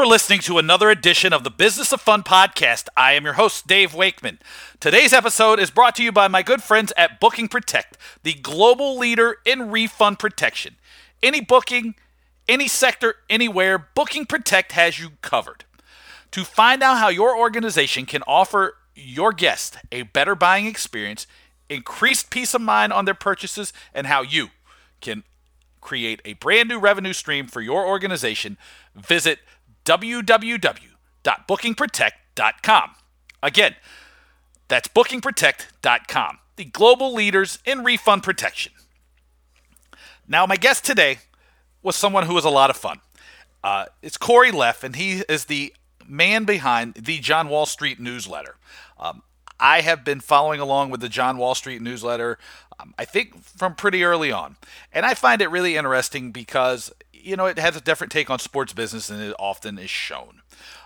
for listening to another edition of the Business of Fun podcast. I am your host, Dave Wakeman. Today's episode is brought to you by my good friends at Booking Protect, the global leader in refund protection. Any booking, any sector, anywhere, Booking Protect has you covered. To find out how your organization can offer your guests a better buying experience, increased peace of mind on their purchases, and how you can create a brand new revenue stream for your organization, visit www.bookingprotect.com. Again, that's bookingprotect.com, the global leaders in refund protection. Now, my guest today was someone who was a lot of fun. Uh, it's Corey Leff, and he is the man behind the John Wall Street newsletter. Um, I have been following along with the John Wall Street newsletter, um, I think from pretty early on. And I find it really interesting because you know, it has a different take on sports business than it often is shown.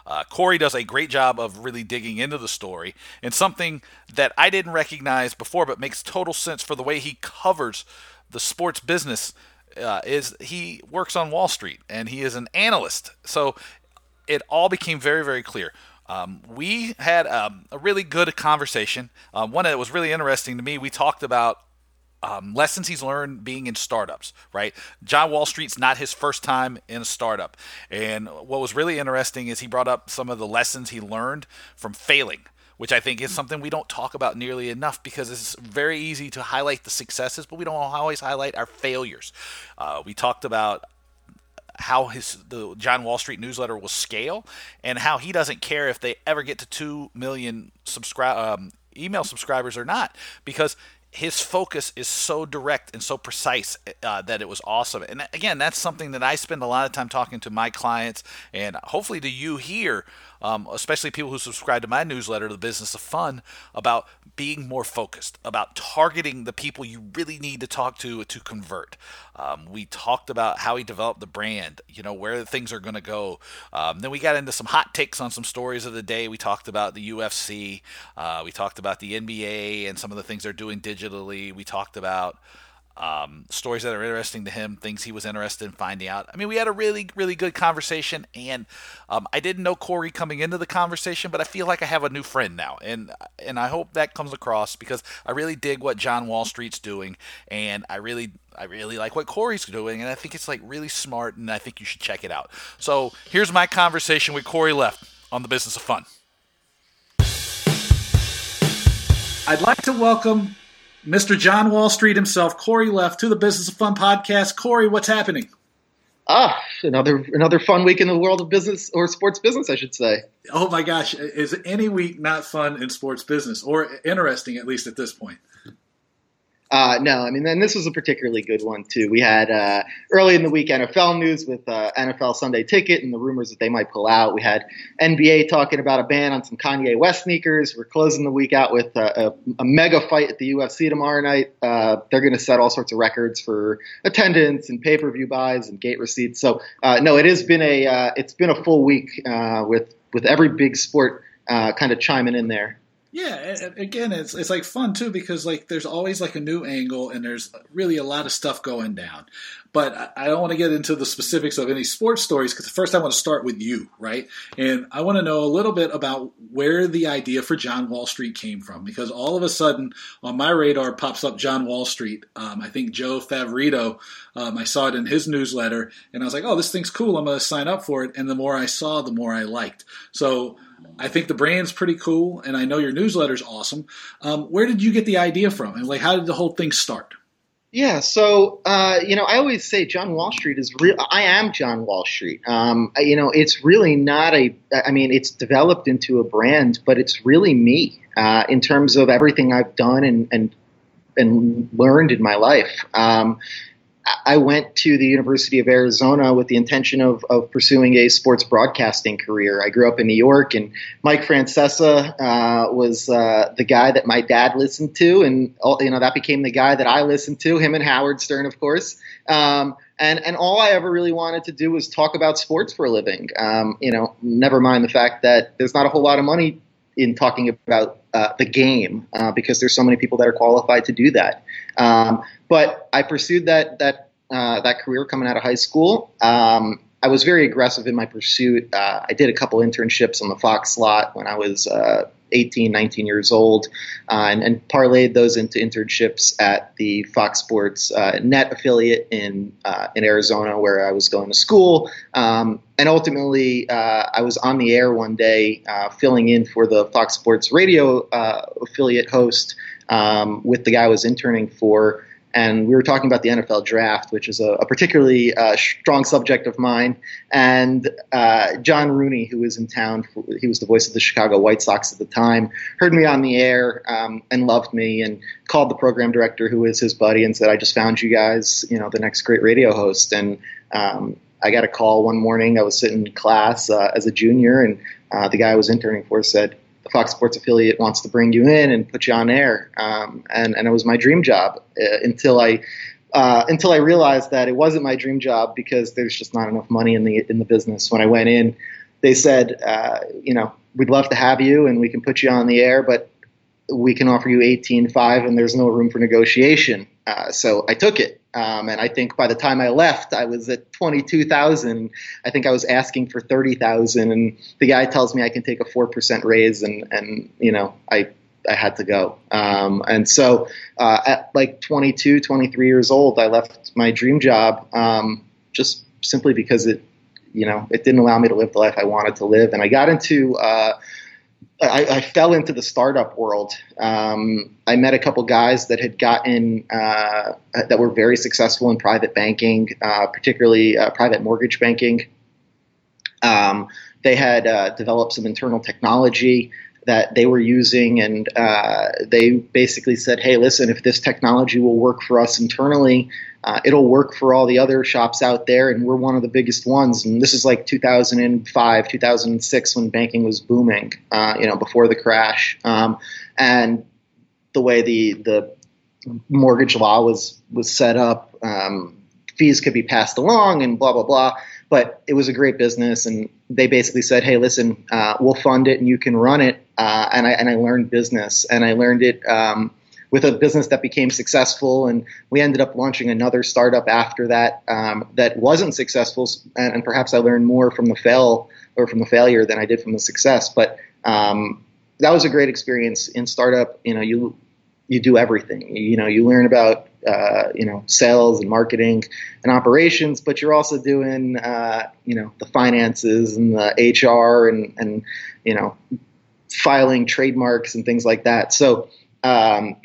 Uh, Corey does a great job of really digging into the story and something that I didn't recognize before, but makes total sense for the way he covers the sports business. Uh, is he works on Wall Street and he is an analyst, so it all became very very clear. Um, we had um, a really good conversation. Um, one that was really interesting to me. We talked about um, lessons he's learned being in startups, right? John Wall Street's not his first time in a startup. And what was really interesting is he brought up some of the lessons he learned from failing, which I think is something we don't talk about nearly enough because it's very easy to highlight the successes, but we don't always highlight our failures. Uh, we talked about how his the John Wall Street newsletter will scale and how he doesn't care if they ever get to 2 million um, email subscribers or not because his focus is so direct and so precise uh, that it was awesome. And again, that's something that I spend a lot of time talking to my clients and hopefully to you here um, especially people who subscribe to my newsletter, The Business of Fun, about being more focused, about targeting the people you really need to talk to to convert. Um, we talked about how he developed the brand, you know, where things are going to go. Um, then we got into some hot takes on some stories of the day. We talked about the UFC, uh, we talked about the NBA and some of the things they're doing digitally. We talked about um, stories that are interesting to him, things he was interested in finding out. I mean, we had a really, really good conversation, and um, I didn't know Corey coming into the conversation, but I feel like I have a new friend now, and and I hope that comes across because I really dig what John Wall Street's doing, and I really, I really like what Corey's doing, and I think it's like really smart, and I think you should check it out. So here's my conversation with Corey Leff on the Business of Fun. I'd like to welcome Mr. John Wall Street himself, Corey Leff, to the Business of Fun podcast. Corey, what's happening? Ah, another another fun week in the world of business or sports business, I should say. Oh my gosh, is any week not fun in sports business or interesting at least at this point? Uh, no, I mean, then this was a particularly good one too. We had uh, early in the week NFL news with uh, NFL Sunday Ticket and the rumors that they might pull out. We had NBA talking about a ban on some Kanye West sneakers. We're closing the week out with a, a, a mega fight at the UFC tomorrow night. Uh, they're going to set all sorts of records for attendance and pay per view buys and gate receipts. So uh, no, it has been a uh, it's been a full week with with every big sport kind of chiming in there. Yeah, again, it's it's like fun too because like there's always like a new angle and there's really a lot of stuff going down. But I don't want to get into the specifics of any sports stories because first I want to start with you, right? And I want to know a little bit about where the idea for John Wall Street came from because all of a sudden on my radar pops up John Wall Street. Um, I think Joe Favorito, um, I saw it in his newsletter and I was like, oh, this thing's cool. I'm going to sign up for it. And the more I saw, the more I liked. So I think the brand's pretty cool, and I know your newsletter's awesome. Um, where did you get the idea from, and like how did the whole thing start? Yeah, so uh, you know, I always say John Wall Street is real. I am John Wall Street. Um, you know, it's really not a. I mean, it's developed into a brand, but it's really me uh, in terms of everything I've done and and and learned in my life. Um, I went to the University of Arizona with the intention of, of pursuing a sports broadcasting career. I grew up in New York, and Mike Francesa uh, was uh, the guy that my dad listened to, and you know that became the guy that I listened to. Him and Howard Stern, of course. Um, and and all I ever really wanted to do was talk about sports for a living. Um, you know, never mind the fact that there's not a whole lot of money in talking about uh, the game uh, because there's so many people that are qualified to do that. Um, but I pursued that that uh, that career coming out of high school. Um, I was very aggressive in my pursuit. Uh, I did a couple internships on the Fox lot when I was uh, 18, 19 years old, uh, and, and, parlayed those into internships at the Fox Sports Net affiliate in uh, in Arizona, where I was going to school. Um, and ultimately, uh, I was on the air one day, uh, filling in for the Fox Sports Radio uh, affiliate host um, with the guy I was interning for and we were talking about the NFL draft, which is a, a particularly uh, strong subject of mine. And uh, John Rooney, who was in town, he was the voice of the Chicago White Sox at the time, heard me on the air um, and loved me, and called the program director, who is his buddy, and said, "I just found you guys, you know, the next great radio host." And um, I got a call one morning. I was sitting in class uh, as a junior, and uh, the guy I was interning for said the Fox Sports affiliate wants to bring you in and put you on air. Um, and, and it was my dream job uh, until I uh, until I realized that it wasn't my dream job because there's just not enough money in the in the business. When I went in, they said, uh, you know, we'd love to have you and we can put you on the air, but we can offer you 18.5 and there's no room for negotiation. Uh, so I took it. Um, and I think by the time I left, I was at 22,000. I think I was asking for 30,000 and the guy tells me I can take a 4% raise and, and, you know, I, I had to go. Um, and so, uh, at like 22, 23 years old, I left my dream job, um, just simply because it, you know, it didn't allow me to live the life I wanted to live. And I got into, uh, I, I, fell into the startup world. Um, I met a couple guys that had gotten uh, that were very successful in private banking, uh, particularly uh, private mortgage banking. Um, they had uh, developed some internal technology that they were using, and uh, they basically said, "Hey, listen, if this technology will work for us internally, uh, it'll work for all the other shops out there, and we're one of the biggest ones." And this is like 2005, 2006 when banking was booming, uh, you know, before the crash, um, and the way the the mortgage law was was set up, um, fees could be passed along, and blah blah blah. But it was a great business and they basically said hey listen uh, we'll fund it and you can run it. Uh, and I and I learned business, and I learned it um, with a business that became successful, and we ended up launching another startup after that um, that wasn't successful, and, and, perhaps I learned more from the fail or from the failure than I did from the success. But um, that was a great experience in startup. You know, you you do everything. You know, you learn about uh, you know sales and marketing and operations, but you're also doing uh, you know the finances and the HR and and you know filing trademarks and things like that. So um,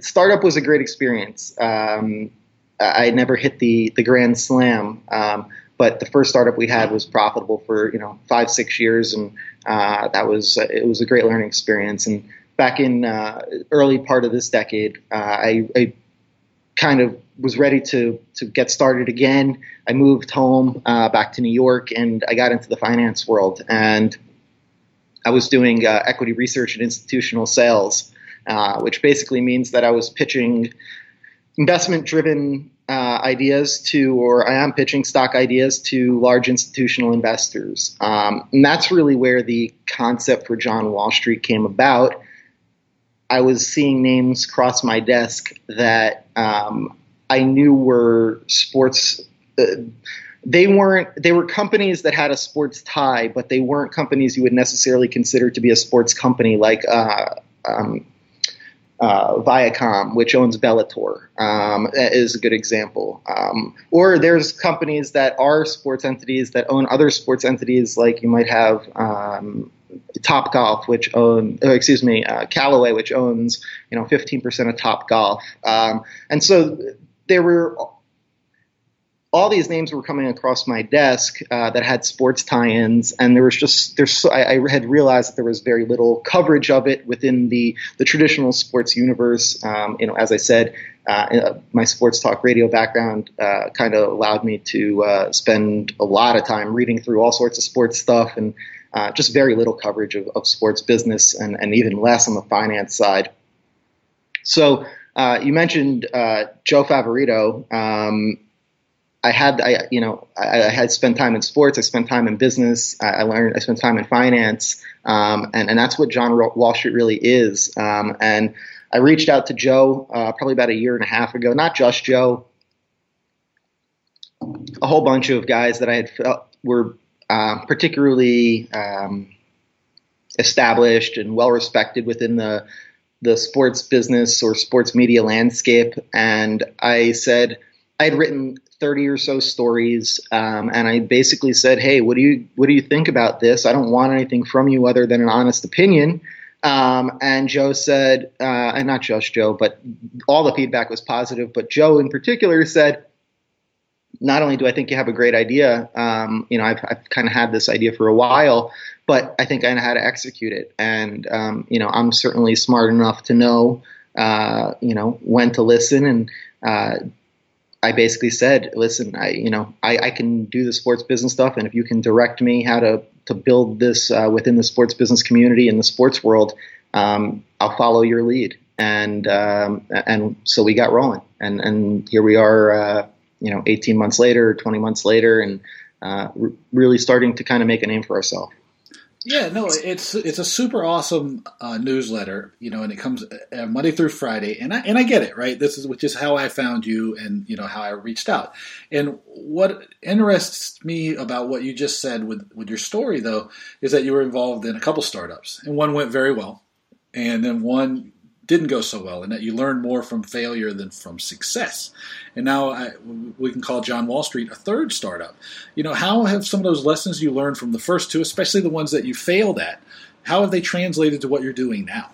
startup was a great experience. Um, I never hit the the grand slam, um, but the first startup we had was profitable for you know five six years, and uh, that was it was a great learning experience. And back in uh, early part of this decade, uh, I, I, kind of was ready to to get started again. I moved home uh, back to New York, and I got into the finance world and I was doing uh, equity research and institutional sales, uh, which basically means that I was pitching investment driven uh, ideas to, or I am pitching stock ideas to large institutional investors. Um, and that's really where the concept for John Wall Street came about. I was seeing names cross my desk that um, I knew were sports. Uh, they weren't they were companies that had a sports tie, but they weren't companies you would necessarily consider to be a sports company like uh, um, uh, Viacom, which owns Bellator, um, is a good example. Um, or there's companies that are sports entities that own other sports entities, like you might have um, Top Golf, which own, oh, excuse me, uh, Callaway, which owns you know 15% of Top Golf, um, and so there were all these names were coming across my desk uh, that had sports tie-ins, and there was just there's I, I, had realized that there was very little coverage of it within the the traditional sports universe. Um, you know, as I said, uh, uh my sports talk radio background uh, kind of allowed me to uh, spend a lot of time reading through all sorts of sports stuff and uh, just very little coverage of, of sports business and, and even less on the finance side. So. you mentioned Joe Favorito. Um, I had, I, you know, I, I, had spent time in sports. I spent time in business. I, I learned, I spent time in finance, um, and and that's what John Wall Street really is. Um, and I reached out to Joe uh, probably about a year and a half ago. Not just Joe, a whole bunch of guys that I had felt were uh, particularly um, established and well respected within the the sports business or sports media landscape. And I said I had written 30 or so stories, um, and I basically said, "Hey, what do you what do you think about this? I don't want anything from you other than an honest opinion." Um, and Joe said, uh, and not just Joe, but all the feedback was positive. But Joe in particular said, not only do I think you have a great idea, um, you know, I've, I've kind of had this idea for a while, but I think I know how to execute it. And, um, you know, I'm certainly smart enough to know, uh, you know, when to listen. And uh, I basically said, listen, I, you know, I, I, can do the sports business stuff. And if you can direct me how to to build this uh, within the sports business community in the sports world, um, I'll follow your lead. And um, and so we got rolling, and and here we are, uh, you know, 18 months later, 20 months later, and uh, really starting to kind of make a name for ourselves. Yeah, no, it's it's a super awesome uh, newsletter, you know, and it comes uh, Monday through Friday, and I and I get it, right? This is which is how I found you, and you know how I reached out. And what interests me about what you just said with with your story, though, is that you were involved in a couple startups, and one went very well, and then one didn't go so well, and that you learn more from failure than from success. And now I, we can call John Wall Street a third startup. You know, how have some of those lessons you learned from the first two, especially the ones that you failed at, how have they translated to what you're doing now?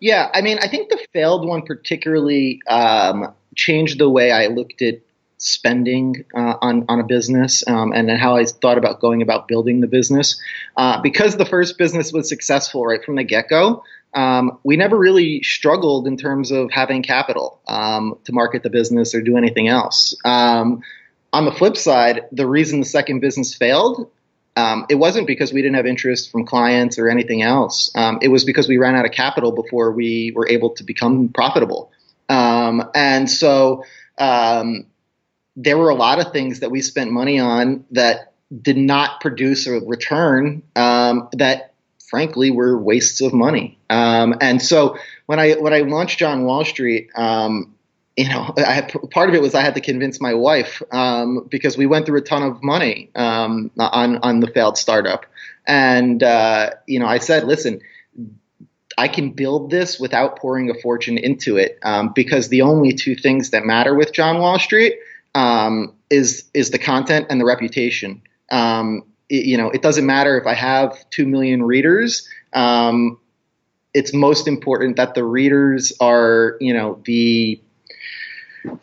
Yeah, I mean, I think the failed one particularly um, changed the way I looked at spending uh, on on a business um, and then how I thought about going about building the business. Uh, because the first business was successful right from the get go, um, we never really struggled in terms of having capital um, to market the business or do anything else. Um, on the flip side, the reason the second business failed, um, it wasn't because we didn't have interest from clients or anything else. Um, it was because we ran out of capital before we were able to become profitable. Um, and so there were a lot of things that we spent money on that did not produce a return that frankly were wastes of money. Um, and so when I when I launched John Wall Street, um, you know, had, part of it was I had to convince my wife um, because we went through a ton of money um, on on the failed startup, and uh, you know, I said, listen. I can build this without pouring a fortune into it um, because the only two things that matter with John Wall Street um, is is the content and the reputation. Um, you know, it doesn't matter if I have 2 million readers. Um, it's most important that the readers are, you know, the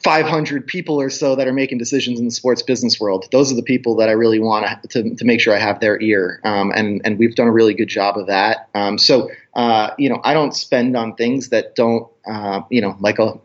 500 people or so that are making decisions in the sports business world. Those are the people that I really want to, to make sure I have their ear. Um, and, and we've done a really good job of that. Um, so, uh, you know, I don't spend on things that don't, uh, you know, like a,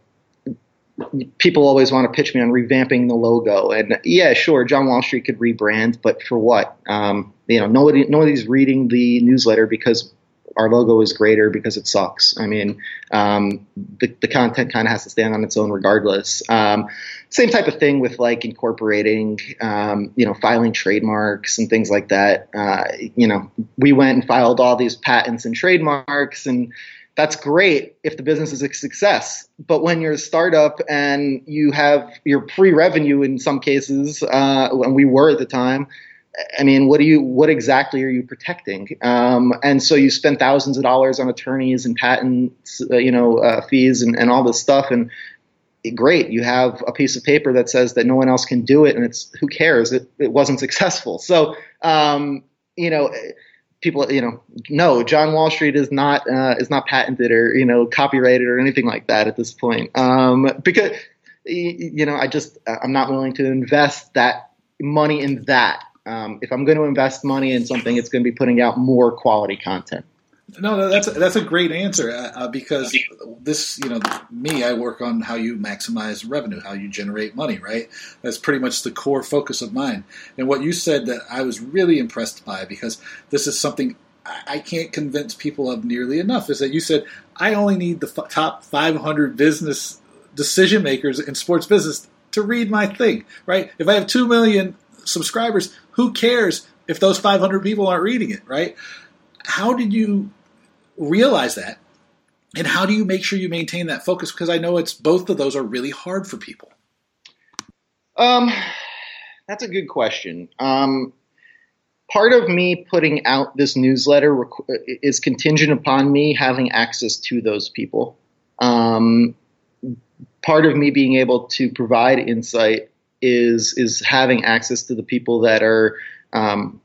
people always want to pitch me on revamping the logo. And yeah, sure, John Wall Street could rebrand, but for what? Um, you know, nobody nobody's reading the newsletter because our logo is greater because it sucks. I mean, um, the, the content kind of has to stand on its own regardless. Um, same type of thing with like incorporating, um, you know, filing trademarks and things like that. Uh, you know, we went and filed all these patents and trademarks and that's great if the business is a success. But when you're a startup and you have your pre-revenue in some cases, uh, and we were at the time, I mean, what do you, what exactly are you protecting? Um, and so you spend thousands of dollars on attorneys and patents, uh, you know, uh, fees and, and all this stuff. And great, you have a piece of paper that says that no one else can do it, and it's who cares? It, it wasn't successful. So, um, you know people, you know, no, John Wall Street is not uh, is not patented or you know copyrighted or anything like that at this point. Um, because you know, I just I'm not willing to invest that money in that. Um, if I'm going to invest money in something, it's going to be putting out more quality content. No, that's a, that's a great answer uh, uh, because this, you know, me, I work on how you maximize revenue, how you generate money, right? That's pretty much the core focus of mine. And what you said that I was really impressed by because this is something I can't convince people of nearly enough is that you said I only need the f- top 500 business decision makers in sports business to read my thing, right? If I have 2 million subscribers, who cares if those 500 people aren't reading it, right? How did you realize that? And how do you make sure you maintain that focus? Because I know it's both of those are really hard for people. Um, that's a good question. Um, part of me putting out this newsletter is contingent upon me having access to those people. Um, part of me being able to provide insight is is having access to the people that are um,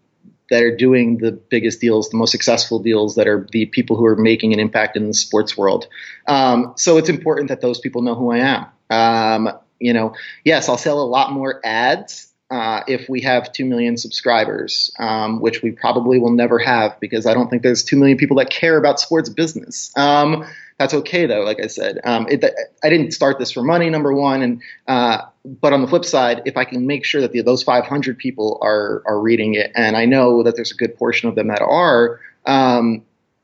that are doing the biggest deals, the most successful deals, that are the people who are making an impact in the sports world. Um, so it's important that those people know who I am. Um, you know, yes, I'll sell a lot more ads uh, if we have 2 million subscribers, um, which we probably will never have because I don't think there's 2 million people that care about sports business. Um, that's okay though, like I said. Um, it, I didn't start this for money, number one. And, uh, but on the flip side, if I can make sure that the, those 500 people are, are reading it, and I know that there's a good portion of them that are, um,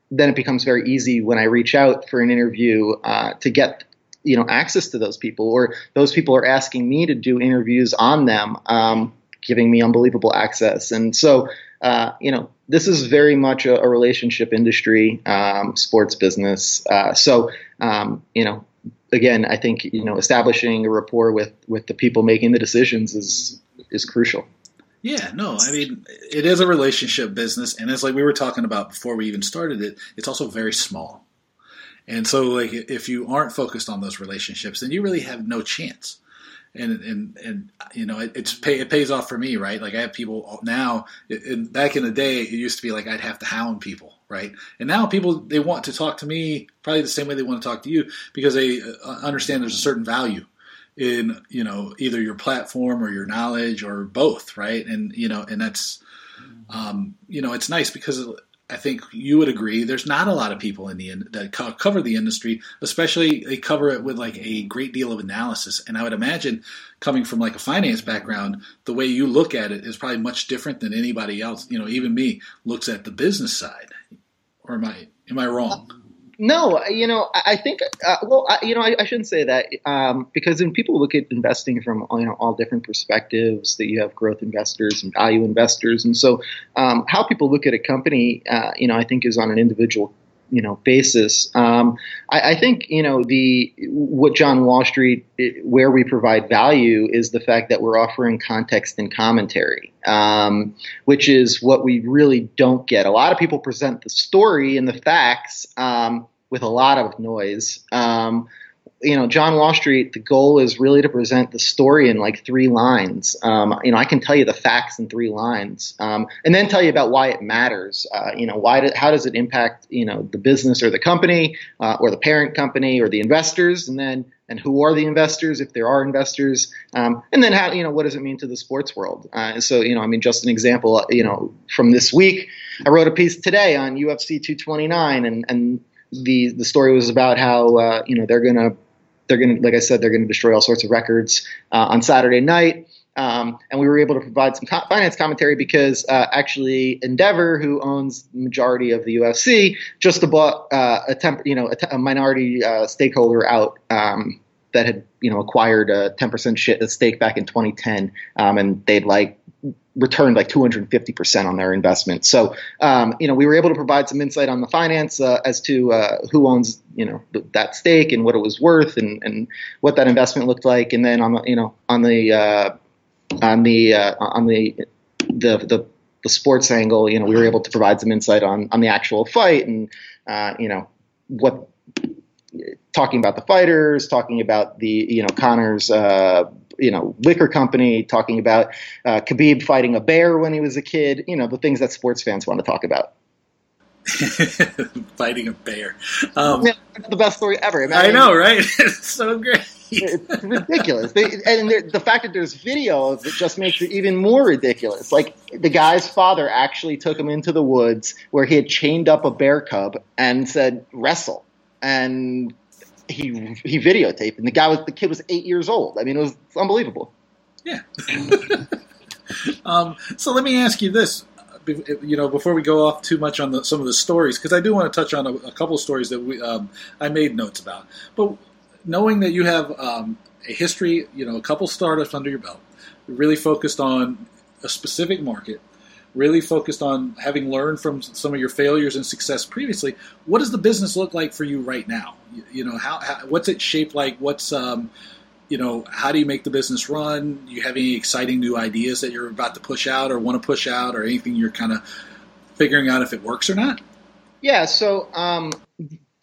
then it becomes very easy when I reach out for an interview uh, to get you know access to those people, or those people are asking me to do interviews on them, um, giving me unbelievable access. And so, uh, you know, this is very much a, a relationship industry, um, sports business. Uh, so, um, you know, again, I think you know establishing a rapport with with the people making the decisions is is crucial. Yeah, no, I mean it is a relationship business, and it's like we were talking about before we even started it. It's also very small. And so, like, if you aren't focused on those relationships, then you really have no chance. And and and you know, it, it's pay, it pays off for me, right? Like, I have people now. It, back in the day, it used to be like I'd have to hound people, right? And now people they want to talk to me probably the same way they want to talk to you because they uh, understand there's a certain value in you know either your platform or your knowledge or both, right? And you know, and that's um, you know, it's nice because I think you would agree. There's not a lot of people in the that cover the industry, especially they cover it with like a great deal of analysis. And I would imagine, coming from like a finance background, the way you look at it is probably much different than anybody else. You know, even me looks at the business side. Or am I am I wrong? No, you know, I think, uh, well, I, you know, I, I, shouldn't say that um, because when people look at investing from you know all different perspectives, that you have growth investors and value investors, and so um, how people look at a company, uh, you know, I think is on an individual you know basis. Um, I, I, think you know the what John Wall Street where we provide value is the fact that we're offering context and commentary, um, which is what we really don't get. A lot of people present the story and the facts um, with a lot of noise. You know, John Wall Street, the goal is really to present the story in like three lines. Um, you know, I can tell you the facts in three lines, um, and then tell you about why it matters. Uh, you know, why? Do, how does it impact you know the business or the company uh, or the parent company or the investors, and then and who are the investors if there are investors, um, and then how you know what does it mean to the sports world? Uh, so you know, I mean, just an example. You know, from this week, I wrote a piece today on UFC 229, and and the the story was about how uh, you know they're going to they're going to, like I said, they're going to destroy all sorts of records uh, on Saturday night. Um, and we were able to provide some co- finance commentary because uh, actually Endeavor, who owns the majority of the UFC, just bought uh, a temp- you know a, t- a minority uh, stakeholder out um, that had you know acquired a 10% stake back in 2010, um, and they'd like returned like 250% on their investment. So, um, you know, we were able to provide some insight on the finance uh, as to uh, who owns, you know, that stake and what it was worth and, and what that investment looked like. And then on the, you know, on the, uh, on the, uh, on the, the, the, the sports angle, you know, we were able to provide some insight on, on the actual fight and, uh, you know, what, talking about the fighters, talking about the, you know, Conor's, uh, you know liquor company, talking about uh, Khabib fighting a bear when he was a kid. You know the things that sports fans want to talk about. fighting a bear, um, yeah, the best story ever. I, mean, I know, right? it's so great. it's ridiculous, they, and the fact that there's video of it just makes it even more ridiculous. Like the guy's father actually took him into the woods where he had chained up a bear cub and said wrestle, and he he videotaped, and the guy was the kid was eight years old. I mean, it was unbelievable. Yeah. um, so let me ask you this. You know, before we go off too much on the, some of the stories, because I do want to touch on a, a couple stories that we um, I made notes about. But knowing that you have um, a history, you know, a couple startups under your belt, really focused on a specific market, really focused on having learned from some of your failures and success previously. What does the business look like for you right now? You, you know, how, how, what's it shaped like? What's um, you know, how do you make the business run? Do you have any exciting new ideas that you're about to push out or want to push out, or anything you're kind of figuring out if it works or not? Yeah. So um,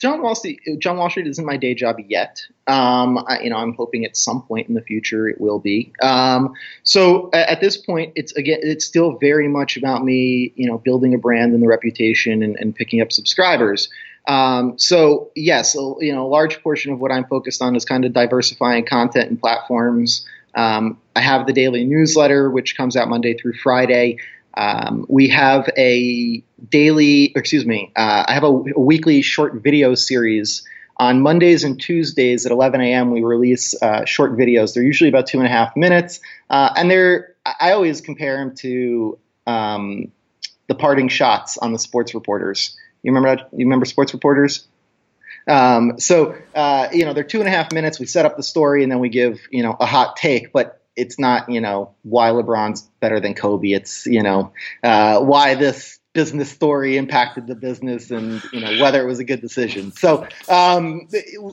John Wall Street, John Wall Street isn't my day job yet. Um, I, you know, I'm hoping at some point in the future it will be. Um, so at, this point, it's again, it's still very much about me, you know, building a brand and the reputation and, and picking up subscribers. Um, so yes, you know, a large portion of what I'm focused on is kind of diversifying content and platforms. Um, I have the daily newsletter, which comes out Monday through Friday. Um, we have a daily, excuse me, uh, I have a, a, weekly short video series. On Mondays and Tuesdays at 11 a.m., we release uh, short videos. They're usually about two and a half minutes, uh, and they're. I always compare them to um, the parting shots on the sports reporters. You remember? You remember sports reporters? Um, so uh, you know they're two and a half minutes. We set up the story and then we give you know a hot take, but it's not you know why LeBron's better than Kobe. It's you know uh, why this business story impacted the business and you know whether it was a good decision. So um,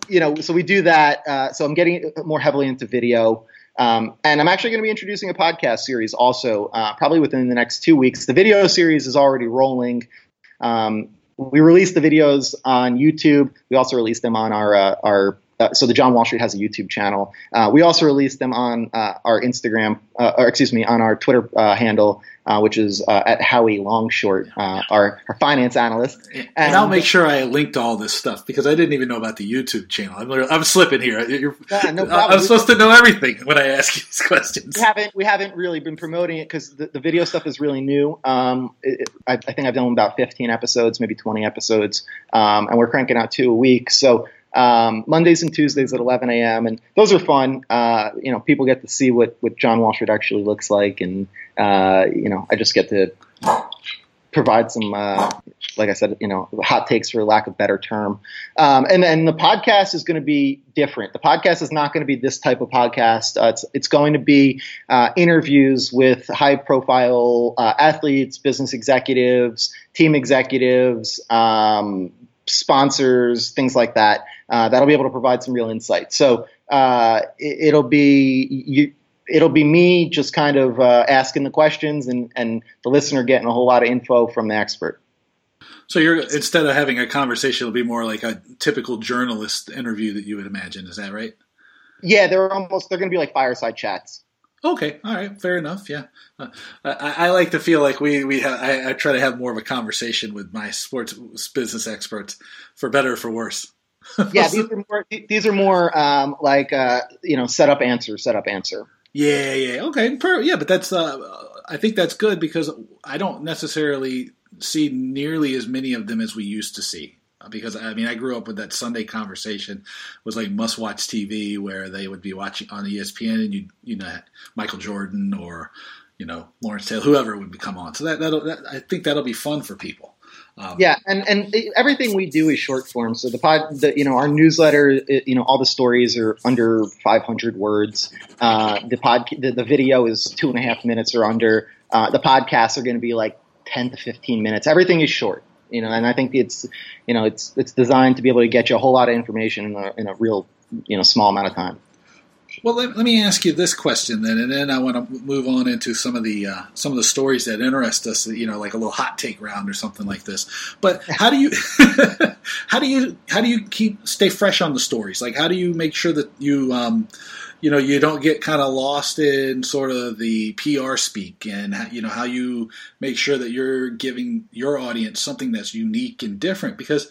you know so we do that. Uh, so I'm getting more heavily into video. Um, and I'm actually going to be introducing a podcast series also, uh, probably within the next two weeks. The video series is already rolling. Um, we release the videos on YouTube. We also release them on our uh, our uh, so the John Wall Street has a YouTube channel. Uh, we also release them on uh, our Instagram, uh, or excuse me, on our Twitter uh, handle, uh, which is at Howie Longshort, our, our finance analyst. And, and, I'll make sure I linked all this stuff because I didn't even know about the YouTube channel. I'm, I'm slipping here. Yeah, no I'm supposed to know everything when I ask you these questions. We haven't we haven't really been promoting it because the, the, video stuff is really new. Um, it, I, I, think I've done about 15 episodes, maybe 20 episodes, um, and we're cranking out two a week. So um, Mondays and Tuesdays at 11 a.m. and those are fun. Uh, you know, people get to see what what John Street actually looks like, and uh, you know, I just get to provide some, uh, like I said, you know, hot takes for lack of better term. Um, and then the podcast is going to be different. The podcast is not going to be this type of podcast. Uh, it's it's going to be uh, interviews with high profile uh, athletes, business executives, team executives. Um, sponsors, things like that. Uh, that'll be able to provide some real insight. So uh, it, will be you, it'll be me just kind of uh, asking the questions and, and the listener getting a whole lot of info from the expert. So you're instead of having a conversation, it'll be more like a typical journalist interview that you would imagine. Is that right? Yeah, they're almost they're going to be like fireside chats. Okay, all right, fair enough. Yeah, uh, I, I, like to feel like we we ha- I, I, try to have more of a conversation with my sports business experts, for better or for worse. yeah, these are more these are more um, like uh, you know set up answer, set up answer. Yeah, yeah, okay, per- yeah, but that's uh, I think that's good because I don't necessarily see nearly as many of them as we used to see because I mean I grew up with that Sunday conversation was like must watch TV where they would be watching on ESPN and you you know Michael Jordan or you know Lawrence Taylor whoever would come on so that that I think that'll be fun for people. Um, yeah, and and everything we do is short form. So the pod, the, you know, our newsletter, it, you know, all the stories are under 500 words. Uh, the pod, the, the, video is two and a half minutes or under. Uh, the podcasts are going to be like 10 to 15 minutes. Everything is short you know, and I think it's, you know, it's it's designed to be able to get you a whole lot of information in a, in a real, you know, small amount of time. Well, let, let, me ask you this question then, and then I want to move on into some of the uh, some of the stories that interest us. You know, like a little hot take round or something like this. But how do you how do you how do you keep stay fresh on the stories? Like, how do you make sure that you um, you know you don't get kind of lost in sort of the PR speak and you know how you make sure that you're giving your audience something that's unique and different because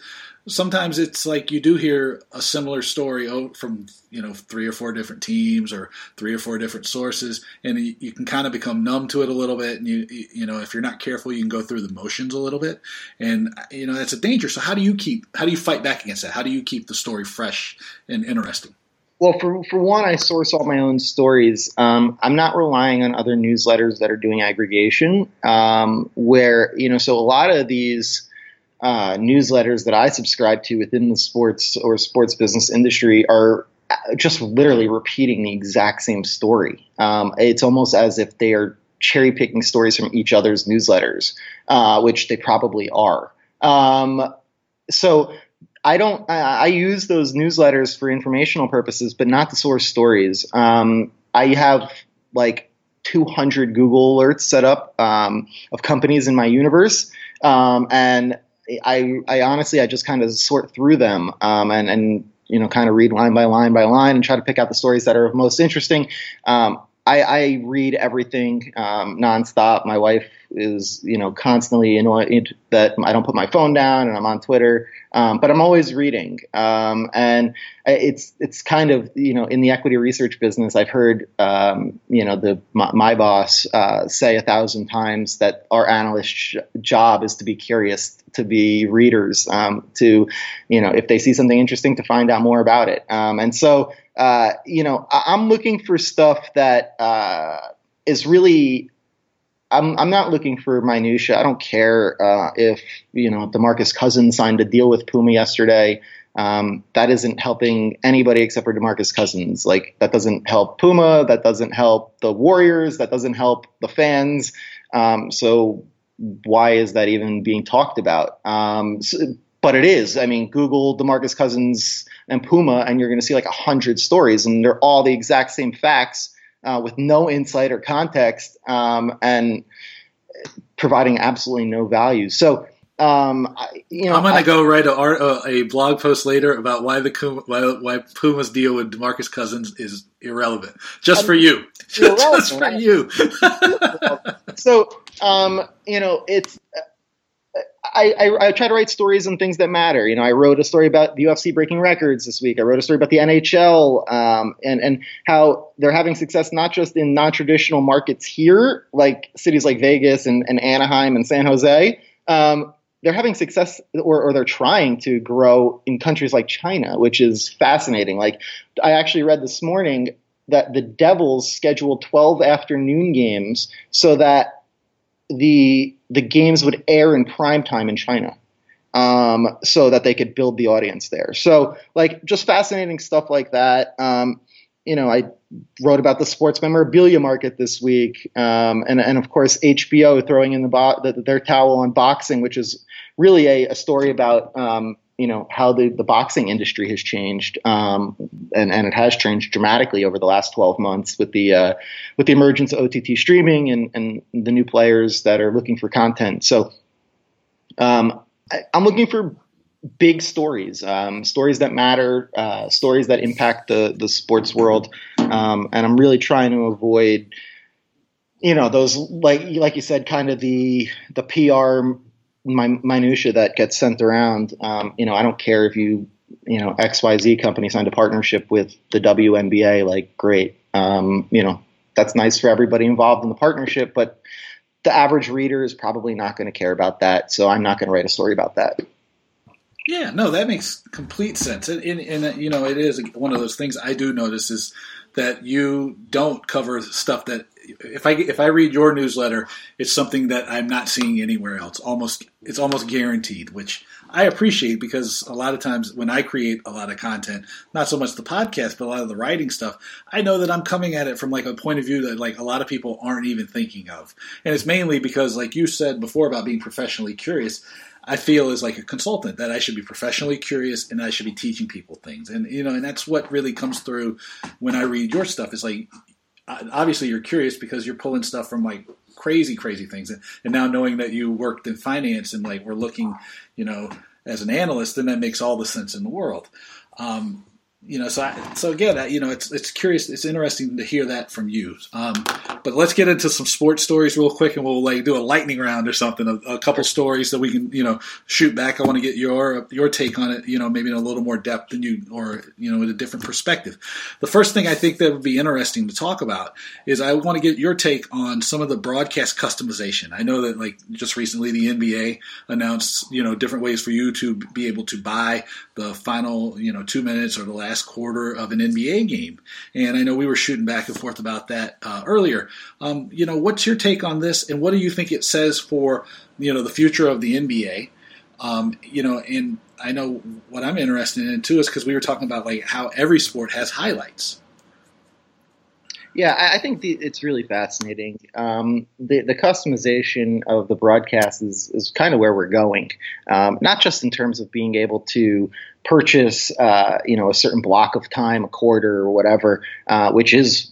sometimes it's like you do hear a similar story from you know three or four different teams or three or four different sources and you can kind of become numb to it a little bit and you you know if you're not careful you can go through the motions a little bit and you know that's a danger so how do you keep how do you fight back against that how do you keep the story fresh and interesting well, for for one, I source all my own stories. Um, I'm not relying on other newsletters that are doing aggregation. Um, where you know, so a lot of these uh, newsletters that I subscribe to within the sports or sports business industry are just literally repeating the exact same story. Um, it's almost as if they are cherry picking stories from each other's newsletters, uh, which they probably are. Um, so I don't. I, I, use those newsletters for informational purposes, but not to source stories. Um, I have like 200 Google alerts set up um, of companies in my universe, um, and I, I honestly, I just kind of sort through them um, and, and you know, kind of read line by line by line and try to pick out the stories that are most interesting. Um, I, I, read everything um, nonstop. My wife is, you know, constantly annoyed that I don't put my phone down and I'm on Twitter. Um, but I'm always reading, um, and it's it's kind of you know in the equity research business. I've heard um, you know the my, my boss uh, say a thousand times that our analyst job is to be curious, to be readers, um, to you know if they see something interesting to find out more about it. Um, and so uh, you know I, am looking for stuff that uh, is really I'm I'm not looking for minutia. I don't care uh, if you know Demarcus Cousins signed a deal with Puma yesterday. Um, that isn't helping anybody except for Demarcus Cousins. Like that doesn't help Puma. That doesn't help the Warriors. That doesn't help the fans. Um, so why is that even being talked about? Um, so, but it is. I mean, Google Demarcus Cousins and Puma, and you're going to see like a hundred stories, and they're all the exact same facts uh, with no insight or context um, and providing absolutely no value. So, um, I, you know, I'm going to go write a, uh, a, blog post later about why the why, why Puma's deal with Demarcus Cousins is irrelevant, just I mean, for you, just for you. so, um, you know, it's I, I, I, try to write stories and things that matter. You know, I wrote a story about the UFC breaking records this week. I wrote a story about the NHL um, and and how they're having success not just in non-traditional markets here, like cities like Vegas and, and Anaheim and San Jose. Um, they're having success, or, or they're trying to grow in countries like China, which is fascinating. Like I actually read this morning that the Devils scheduled 12 afternoon games so that the the games would air in prime time in China, um, so that they could build the audience there. So like just fascinating stuff like that. Um, you know, I wrote about the sports memorabilia market this week, um, and and of course HBO throwing in the, bo- the, their towel on boxing, which is really a, a story about um, you know how the, the boxing industry has changed, um, and and it has changed dramatically over the last 12 months with the uh, with the emergence of OTT streaming and and the new players that are looking for content. So um, I, am looking for big stories, um, stories that matter, uh, stories that impact the the sports world, um, and I'm really trying to avoid you know those like like you said kind of the the PR my minutia that gets sent around. Um, you know, I don't care if you, you know, X Y Z company signed a partnership with the WNBA. Like, great. Um, you know, that's nice for everybody involved in the partnership, but the average reader is probably not going to care about that. So I'm not going to write a story about that. Yeah, no, that makes complete sense. And, and, and, you know, it is one of those things I do notice is that you don't cover stuff that if I if I read your newsletter, it's something that I'm not seeing anywhere else. Almost it's almost guaranteed, which I appreciate because a lot of times when I create a lot of content, not so much the podcast, but a lot of the writing stuff, I know that I'm coming at it from like a point of view that like a lot of people aren't even thinking of. And it's mainly because like you said before about being professionally curious, I feel as like a consultant that I should be professionally curious and I should be teaching people things. And you know, and that's what really comes through when I read your stuff. Is like obviously you're curious because you're pulling stuff from like crazy, crazy things. And, now knowing that you worked in finance and like we're looking, you know, as an analyst, then that makes all the sense in the world. Um, you know, so I, so again, you know, it's it's curious, it's interesting to hear that from you. Um, but let's get into some sports stories real quick, and we'll like do a lightning round or something, a, a couple stories that we can you know shoot back. I want to get your your take on it, you know, maybe in a little more depth than you, or you know, with a different perspective. The first thing I think that would be interesting to talk about is I want to get your take on some of the broadcast customization. I know that like just recently the NBA announced you know different ways for you to be able to buy the final you know two minutes or the last last quarter of an NBA game. And I know we were shooting back and forth about that uh, earlier. Um, you know, what's your take on this, and what do you think it says for you know the future of the NBA? Um, you know, and I know what I'm interested in too is because we were talking about like how every sport has highlights. Yeah, I, think the, it's really fascinating. Um, the, the customization of the broadcast is, is kind of where we're going, um, not just in terms of being able to purchase, uh, you know, a certain block of time, a quarter or whatever, uh, which is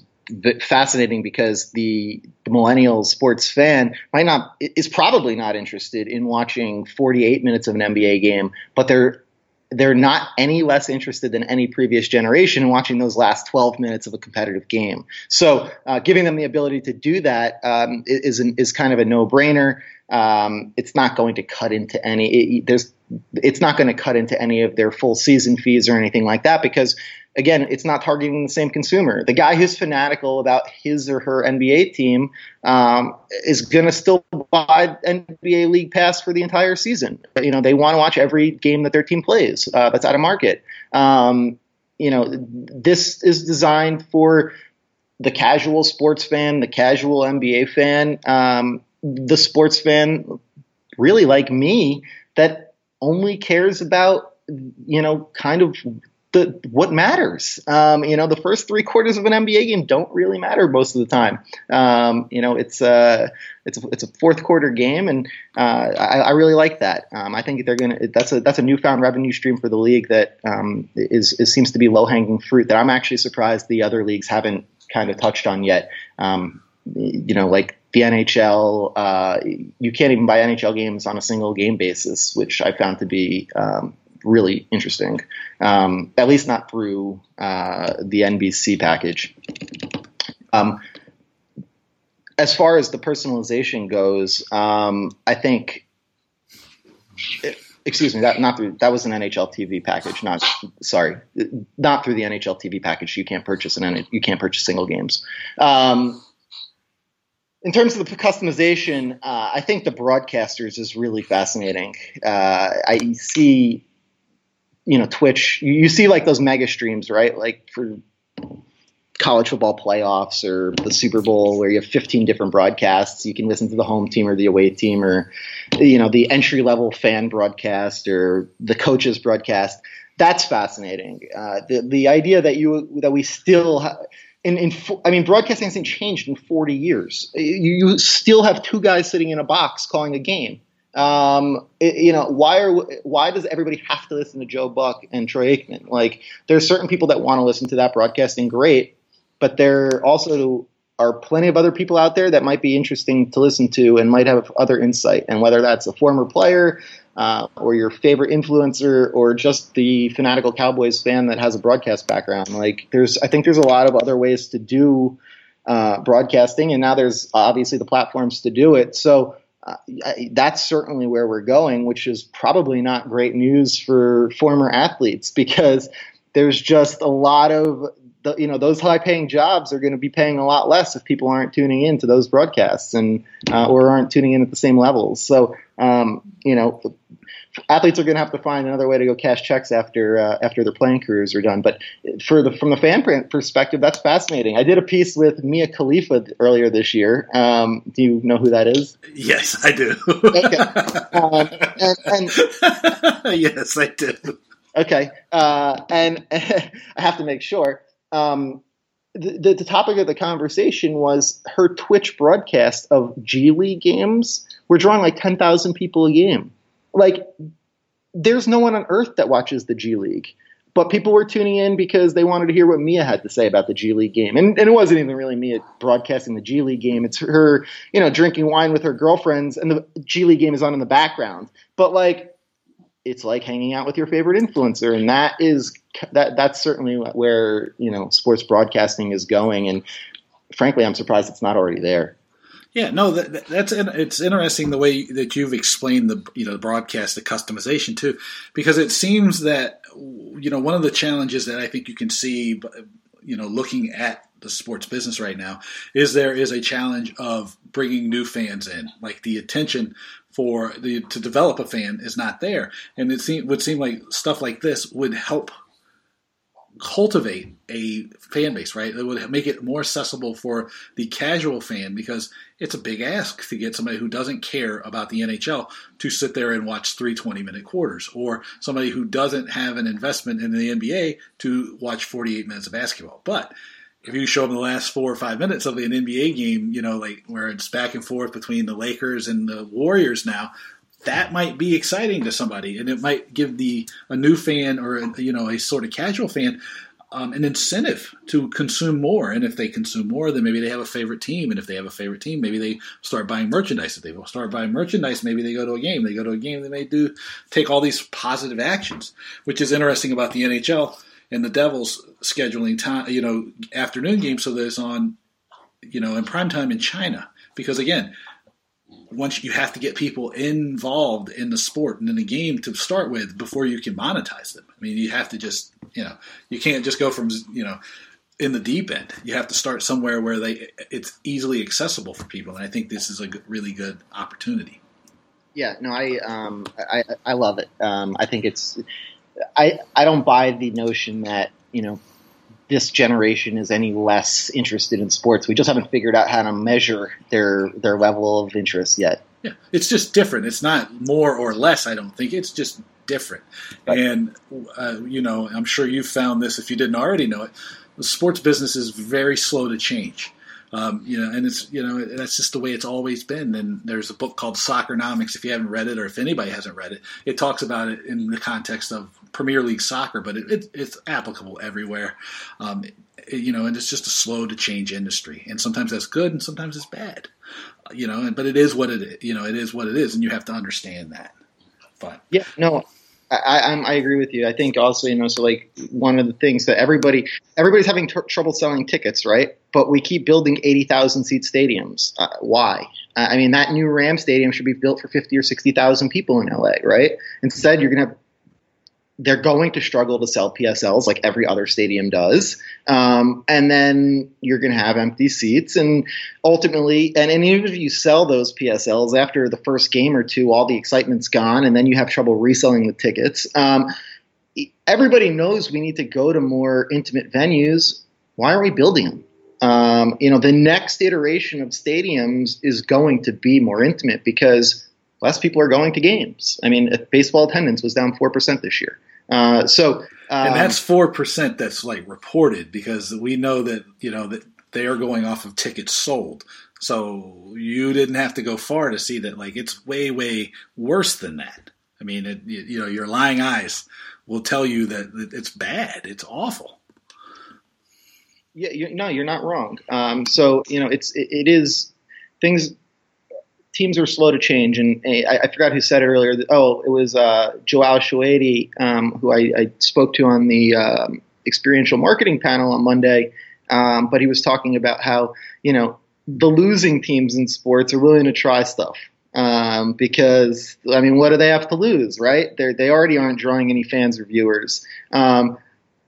fascinating because the, the millennial sports fan might not is probably not interested in watching 48 minutes of an NBA game, but they're they're not any less interested than any previous generation in watching those last 12 minutes of a competitive game. So, uh, giving them the ability to do that um, is an, is kind of a no brainer. Um, it's not going to cut into any. It, there's it's not going to cut into any of their full season fees or anything like that because again, it's not targeting the same consumer. The guy who's fanatical about his or her NBA team um, is going to still buy NBA League Pass for the entire season. You know, they want to watch every game that their team plays. Uh, that's out of market. Um, you know, this is designed for the casual sports fan, the casual NBA fan, um, the sports fan, really like me, that only cares about you know kind of the what matters. Um, you know, the first three quarters of an NBA game don't really matter most of the time. Um, you know, it's a it's a, it's a fourth quarter game, and uh, I, I, really like that. Um, I think they're gonna that's a that's a newfound revenue stream for the league that um, is, is seems to be low hanging fruit that I'm actually surprised the other leagues haven't kind of touched on yet. Um, you know, like the NHL, uh, you can't even buy NHL games on a single game basis, which I found to be um, really interesting. Um, at least not through uh, the NBC package. Um, as far as the personalization goes, um, I think. excuse me, that not through that was an NHL TV package. Not sorry, not through the NHL TV package. You can't purchase an you can't purchase single games. Um, in terms of the customization, uh, I think the broadcasters is really fascinating. Uh, I see you know Twitch, you, see like those mega streams, right? Like for college football playoffs or the Super Bowl where you have 15 different broadcasts. You can listen to the home team or the away team or, you know, the entry level fan broadcast or the coaches broadcast. That's fascinating. Uh, the, the idea that you, that we still, ha- in, in, I mean, broadcasting hasn't changed in 40 years. You, you still have two guys sitting in a box calling a game. Um, it, you know, why are why does everybody have to listen to Joe Buck and Troy Aikman? Like, there are certain people that want to listen to that broadcasting, great, but there also are plenty of other people out there that might be interesting to listen to and might have other insight. And whether that's a former player uh, or your favorite influencer or just the fanatical Cowboys fan that has a broadcast background, like there's, I think there's a lot of other ways to do uh, broadcasting, and now there's obviously the platforms to do it. So uh, that's certainly where we're going, which is probably not great news for former athletes because there's just a lot of the, you know those high paying jobs are going to be paying a lot less if people aren't tuning in to those broadcasts and uh, or aren't tuning in at the same levels. So um, you know athletes are going to have to find another way to go cash checks after uh, after their playing careers are done. But for the from the fan perspective, that's fascinating. I did a piece with Mia Khalifa earlier this year. Um, do you know who that is? Yes, I do. okay. Um, and, and, yes, I do. Okay, uh, and I have to make sure. Um, the, the topic of the conversation was her Twitch broadcast of G League games. We're drawing like ten thousand people a game like there's no one on earth that watches the G League. But people were tuning in because they wanted to hear what Mia had to say about the G League game. And, and it wasn't even really Mia broadcasting the G League game. It's her, you know, drinking wine with her girlfriends and the G League game is on in the background. But like it's like hanging out with your favorite influencer and that is that that's certainly where, you know, sports broadcasting is going. And frankly I'm surprised it's not already there. Yeah, no, that, that's it's interesting the way that you've explained the you know the broadcast, the customization too, because it seems that you know one of the challenges that I think you can see, you know, looking at the sports business right now is there is a challenge of bringing new fans in, like the attention for the to develop a fan is not there, and it seem, would seem like stuff like this would help cultivate a fan base, right? It would make it more accessible for the casual fan because it's a big ask to get somebody who doesn't care about the NHL to sit there and watch three 20 minute quarters, or somebody who doesn't have an investment in the NBA to watch 48 minutes of basketball. But if you show them the last four or five minutes of an NBA game, you know, like where it's back and forth between the Lakers and the Warriors now, that might be exciting to somebody, and it might give the a new fan or a, you know a sort of casual fan um, an incentive to consume more. And if they consume more, then maybe they have a favorite team. And if they have a favorite team, maybe they start buying merchandise. If they start buying merchandise, maybe they go to a game. They go to a game, they may do take all these positive actions, which is interesting about the NHL and the Devils scheduling time, you know, afternoon games so that it's on, you know, in prime time in China. Because again, once you have to get people involved in the sport and in the game to start with before you can monetize them. I mean, you have to just, you know, you can't just go from, you know, in the deep end. You have to start somewhere where they it's easily accessible for people, and I think this is a really good opportunity. Yeah, no, I um, I I love it. Um, I think it's I I don't buy the notion that you know this generation is any less interested in sports. We just haven't figured out how to measure their their level of interest yet. Yeah, it's just different. It's not more or less. I don't think it's just different. Right. And uh, you know, I'm sure you found this if you didn't already know it. The sports business is very slow to change. Um, you know, and it's you know that's just the way it's always been. And there's a book called Soccernomics. If you haven't read it, or if anybody hasn't read it, it talks about it in the context of Premier League soccer, but it, it, it's applicable everywhere. Um, it, you know, and it's just a slow to change industry, and sometimes that's good, and sometimes it's bad. You know, but it is what it is. You know, it is what it is, and you have to understand that. Fine. Yeah. No, I, I, agree with you. I think also, you know, so like one of the things that everybody, everybody's having trouble selling tickets, right? But we keep building 80,000 seat stadiums. Uh, why? I mean, that new Ram stadium should be built for 50 or 60,000 people in LA, right? Instead, you're going to have they're going to struggle to sell PSLs like every other stadium does. Um, and then you're going to have empty seats. And ultimately, and, and, even if you sell those PSLs after the first game or two, all the excitement's gone, and then you have trouble reselling the tickets. Um, everybody knows we need to go to more intimate venues. Why aren't we building them? Um, you know, the next iteration of stadiums is going to be more intimate because less people are going to games. I mean, baseball attendance was down 4% this year. Uh, so, um, and that's four percent. That's like reported because we know that you know that they are going off of tickets sold. So you didn't have to go far to see that. Like it's way, way worse than that. I mean, it, you know, your lying eyes will tell you that it's bad. It's awful. Yeah, you, no, you're not wrong. Um, so you know, it's it, it is things teams are slow to change. And I, I forgot who said it earlier. Oh, it was uh, Joao Shoedi, um, who I, I, spoke to on the um, experiential marketing panel on Monday. Um, but he was talking about how you know the losing teams in sports are willing to try stuff um, because I mean, what do they have to lose, right? They they already aren't drawing any fans or viewers. Um,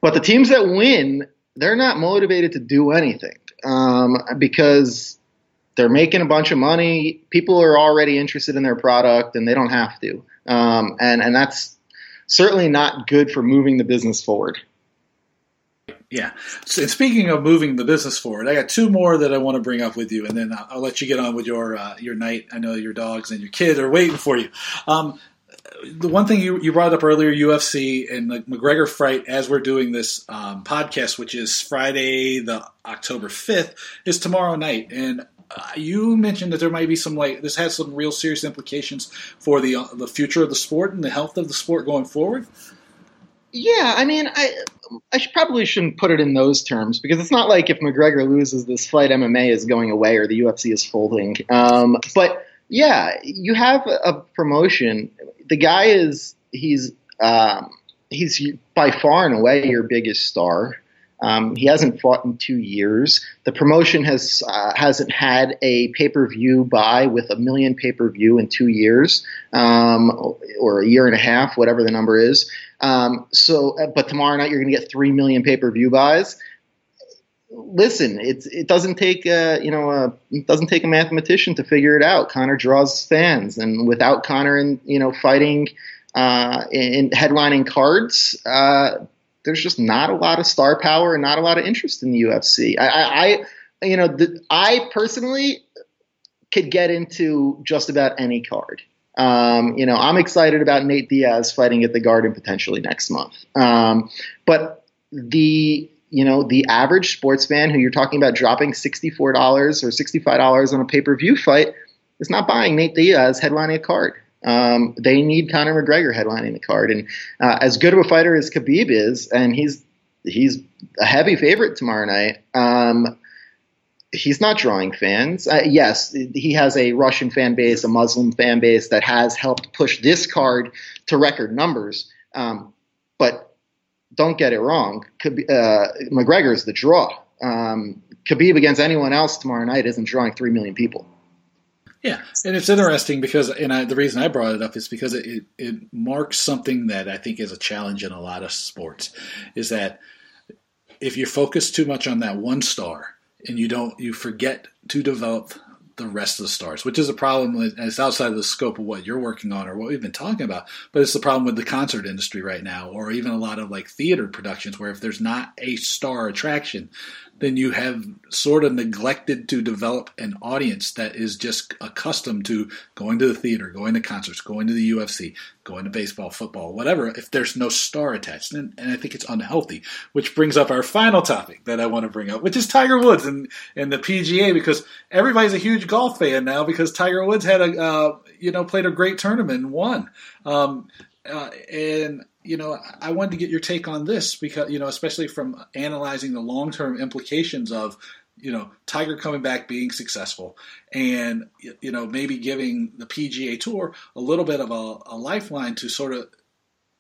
but the teams that win, they're not motivated to do anything um, because they're making a bunch of money. People are already interested in their product, and they don't have to. Um, and and that's certainly not good for moving the business forward. Yeah. So, speaking of moving the business forward, I got two more that I want to bring up with you, and then I'll, I'll let you get on with your uh, your night. I know your dogs and your kid are waiting for you. Um, the one thing you, you brought up earlier, UFC and McGregor fight, as we're doing this um, podcast, which is Friday, the October fifth, is tomorrow night, and uh, you mentioned that there might be some like this has some real serious implications for the uh, the future of the sport and the health of the sport going forward. Yeah, I mean, I I should, probably shouldn't put it in those terms because it's not like if McGregor loses this fight, MMA is going away or the UFC is folding. Um, but yeah, you have a promotion. The guy is he's um, he's by far and away your biggest star. Um, he hasn't fought in two years. The promotion has uh, hasn't had a pay per view buy with a million pay per view in two years, um, or a year and a half, whatever the number is. Um, so, uh, but tomorrow night you're going to get three million pay per view buys. Listen, it's it doesn't take a, you know a, it doesn't take a mathematician to figure it out. Conor draws fans, and without Conor and you know fighting uh, in, in headlining cards. Uh, there's just not a lot of star power and not a lot of interest in the UFC. I, I, I you know, the, I personally could get into just about any card. Um, you know, I'm excited about Nate Diaz fighting at the Garden potentially next month. Um, but the you know, the average sports fan who you're talking about dropping $64 or $65 on a pay per view fight is not buying Nate Diaz headlining a card. Um, they need Conor McGregor headlining the card. And uh, as good of a fighter as Khabib is, and he's he's a heavy favorite tomorrow night. Um, he's not drawing fans. Uh, yes, he has a Russian fan base, a Muslim fan base that has helped push this card to record numbers. Um, but don't get it wrong, Khabib, uh, McGregor is the draw. Um, Khabib against anyone else tomorrow night isn't drawing three million people. Yeah, and it's interesting because, and I, the reason I brought it up is because it, it, it marks something that I think is a challenge in a lot of sports, is that if you focus too much on that one star and you don't, you forget to develop the rest of the stars, which is a problem. And it's outside of the scope of what you're working on or what we've been talking about. But it's the problem with the concert industry right now, or even a lot of like theater productions, where if there's not a star attraction, then you have sort of neglected to develop an audience that is just accustomed to going to the theater, going to concerts, going to the UFC, going to baseball, football, whatever, if there's no star attached. And, and I think it's unhealthy, which brings up our final topic that I want to bring up, which is Tiger Woods and, and the PGA, because everybody's a huge golf fan now because Tiger Woods had a, uh, you know, played a great tournament and won. Um, uh, and you know, I wanted to get your take on this because, you know, especially from analyzing the long term implications of, you know, Tiger coming back being successful and, you know, maybe giving the PGA Tour a little bit of a, a lifeline to sort of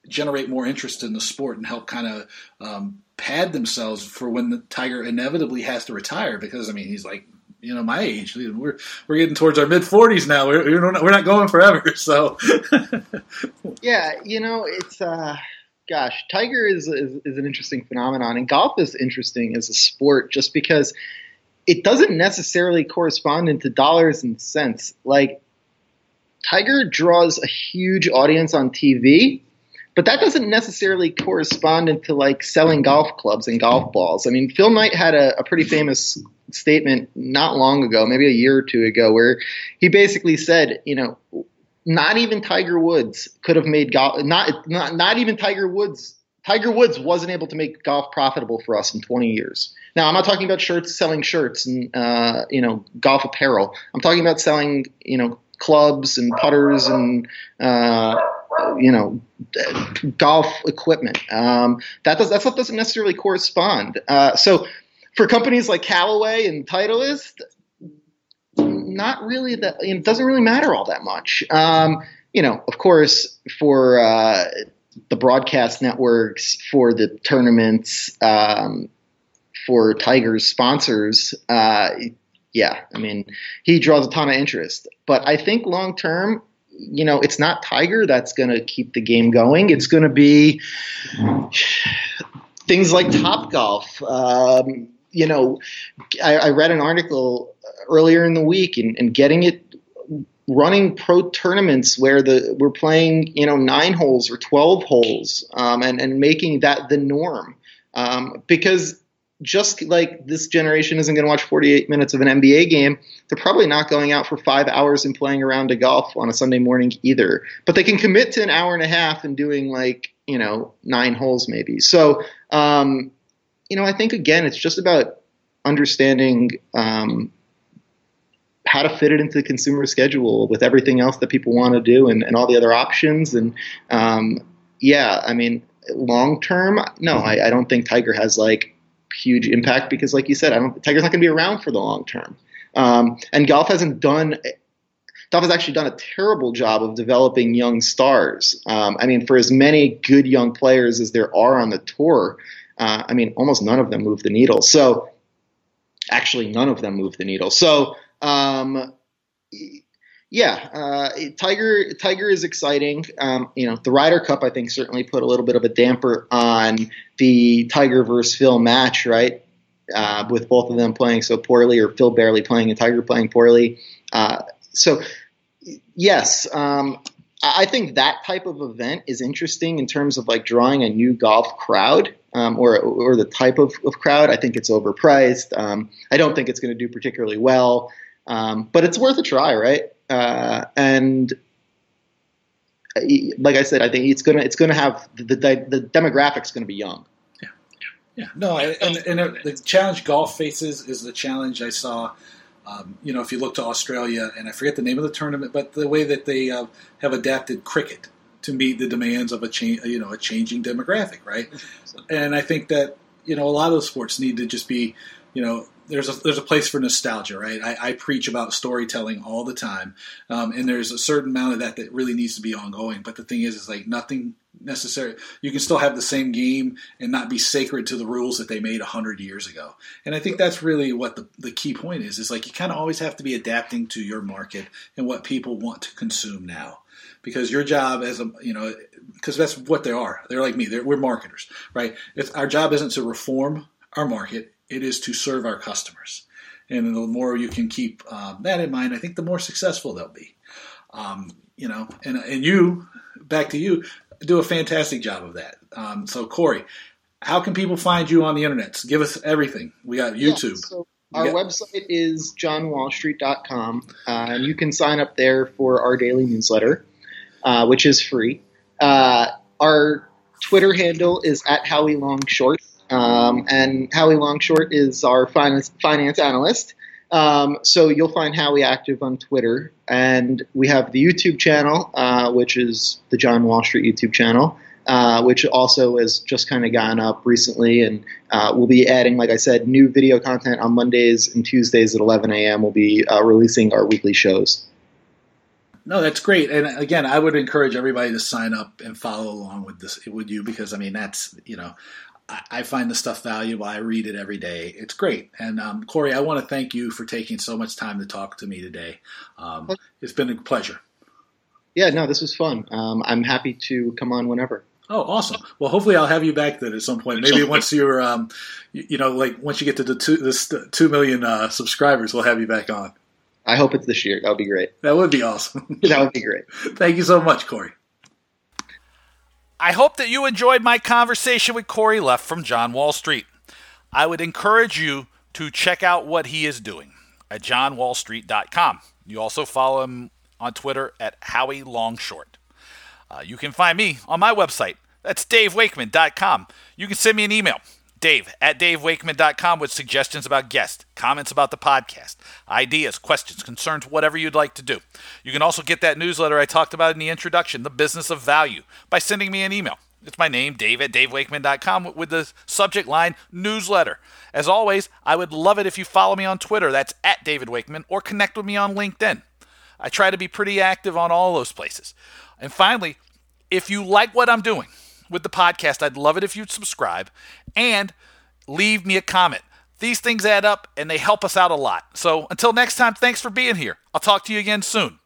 generate more interest in the sport and help kind of um, pad themselves for when the Tiger inevitably has to retire because, I mean, he's like you know my age. We're we're getting towards our mid forties now. We're we're not, we're not going forever. So yeah, you know it's uh, gosh, Tiger is, is is an interesting phenomenon, and golf is interesting as a sport just because it doesn't necessarily correspond into dollars and cents. Like Tiger draws a huge audience on TV, but that doesn't necessarily correspond into like selling golf clubs and golf balls. I mean, Phil Knight had a, a pretty famous statement not long ago, maybe a year or two ago, where he basically said, you know, not even Tiger Woods could have made golf. Not not not even Tiger Woods. Tiger Woods wasn't able to make golf profitable for us in 20 years. Now, I'm not talking about shirts, selling shirts and uh, you know golf apparel. I'm talking about selling you know clubs and putters and uh, you know golf equipment. Um, that does that stuff doesn't necessarily correspond. Uh, so for companies like Callaway and Titleist, not really that it doesn't really matter all that much. Um, you know, of course, for uh, the broadcast networks, for the tournaments, um, for Tiger's sponsors, uh, yeah, I mean, he draws a ton of interest. But I think long term, you know, it's not Tiger that's going to keep the game going. It's going to be things like Top Golf. Um, you know, I, I, read an article earlier in the week and, and getting it running pro tournaments where the we're playing you know nine holes or 12 holes um, and, and making that the norm um, because just like this generation isn't going to watch 48 minutes of an NBA game, they're probably not going out for five hours and playing around a golf on a Sunday morning either. But they can commit to an hour and a half and doing like you know nine holes maybe. So um, you know, I think again, it's just about understanding um, how to fit it into the consumer schedule with everything else that people want to do and, and all the other options. And um, yeah, I mean, long term, no, I, I, don't think Tiger has like huge impact because, like you said, I don't. Tiger's not going to be around for the long term. Um, and golf hasn't done. Golf has actually done a terrible job of developing young stars. Um, I mean, for as many good young players as there are on the tour, uh, I mean, almost none of them move the needle. So, actually, none of them move the needle. So, um, yeah, uh, Tiger Tiger is exciting. Um, you know, the Ryder Cup I think certainly put a little bit of a damper on the Tiger versus Phil match, right? Uh, with both of them playing so poorly, or Phil barely playing and Tiger playing poorly. Uh, so, yes, um, I think that type of event is interesting in terms of like drawing a new golf crowd um, or or the type of, of, crowd. I think it's overpriced. Um, I don't think it's going to do particularly well, um, but it's worth a try, right? Uh, and like I said, I think it's gonna it's gonna have the the, the demographics going to be young. Yeah, Yeah, no, and, and the challenge golf faces is the challenge I saw. Um, you know, if you look to Australia, and I forget the name of the tournament, but the way that they uh, have adapted cricket to meet the demands of a change, you know, a changing demographic, right? And I think that you know a lot of the sports need to just be, you know, there's a there's a place for nostalgia, right? I, I preach about storytelling all the time, um, and there's a certain amount of that that really needs to be ongoing. But the thing is, is like nothing necessary. You can still have the same game and not be sacred to the rules that they made hundred years ago. And I think that's really what the the key point is. Is like you kind of always have to be adapting to your market and what people want to consume now because your job as a you know because that's what they are they're like me they're, we're marketers right it's, our job isn't to reform our market it is to serve our customers. And the more you can keep um, that in mind i think the more successful they'll be. Um, you know and, and you back to you do a fantastic job of that. Um, so corey how can people find you on the internet? Give us everything. We got youtube. yeah, so- our website is johnwallstreet.com, uh, and you can sign up there for our daily newsletter uh, which is free. Uh, our Twitter handle is at Howie Longshort, um, and Howie Longshort is our finance, finance analyst. Um, so you'll find Howie active on Twitter, and we have the YouTube channel, uh, which is the John Wall Street YouTube channel. Uh, which also has just kind of gone up recently. And uh, we'll be adding, like I said, new video content on Mondays and Tuesdays at 11 a.m. We'll be uh, releasing our weekly shows. No, that's great. And again, I would encourage everybody to sign up and follow along with this with you because I mean that's you know I, find the stuff valuable. I read it every day. It's great. And um, Corey, I want to thank you for taking so much time to talk to me today. Um, it's been a pleasure. Yeah, no, this was fun. Um, I'm happy to come on whenever. Oh, awesome! Well, hopefully, I'll have you back then at some point. Maybe once you're, um, you, know, like once you get to the two, this two million uh, subscribers, we'll have you back on. I hope it's this year. That would be great. That would be awesome. that would be great. Thank you so much, Corey. I hope that you enjoyed my conversation with Corey Leff from John Wall Street. I would encourage you to check out what he is doing at johnwallstreet.com. You also follow him on Twitter at Howie Longshort. Uh, you can find me on my website. That's davewakeman.com. You can send me an email, Dave at davewakeman.com with suggestions about guests, comments about the podcast, ideas, questions, concerns, whatever you'd like to do. You can also get that newsletter I talked about in the introduction, The Business of Value, by sending me an email. It's my name, Dave at davewakeman.com, with the subject line newsletter. As always, I would love it if you follow me on Twitter. That's at David Wakeman, or connect with me on LinkedIn. I try to be pretty active on all those places. And finally, if you like what I'm doing, with the podcast. I'd love it if you'd subscribe and leave me a comment. These things add up and they help us out a lot. So until next time, thanks for being here. I'll talk to you again soon.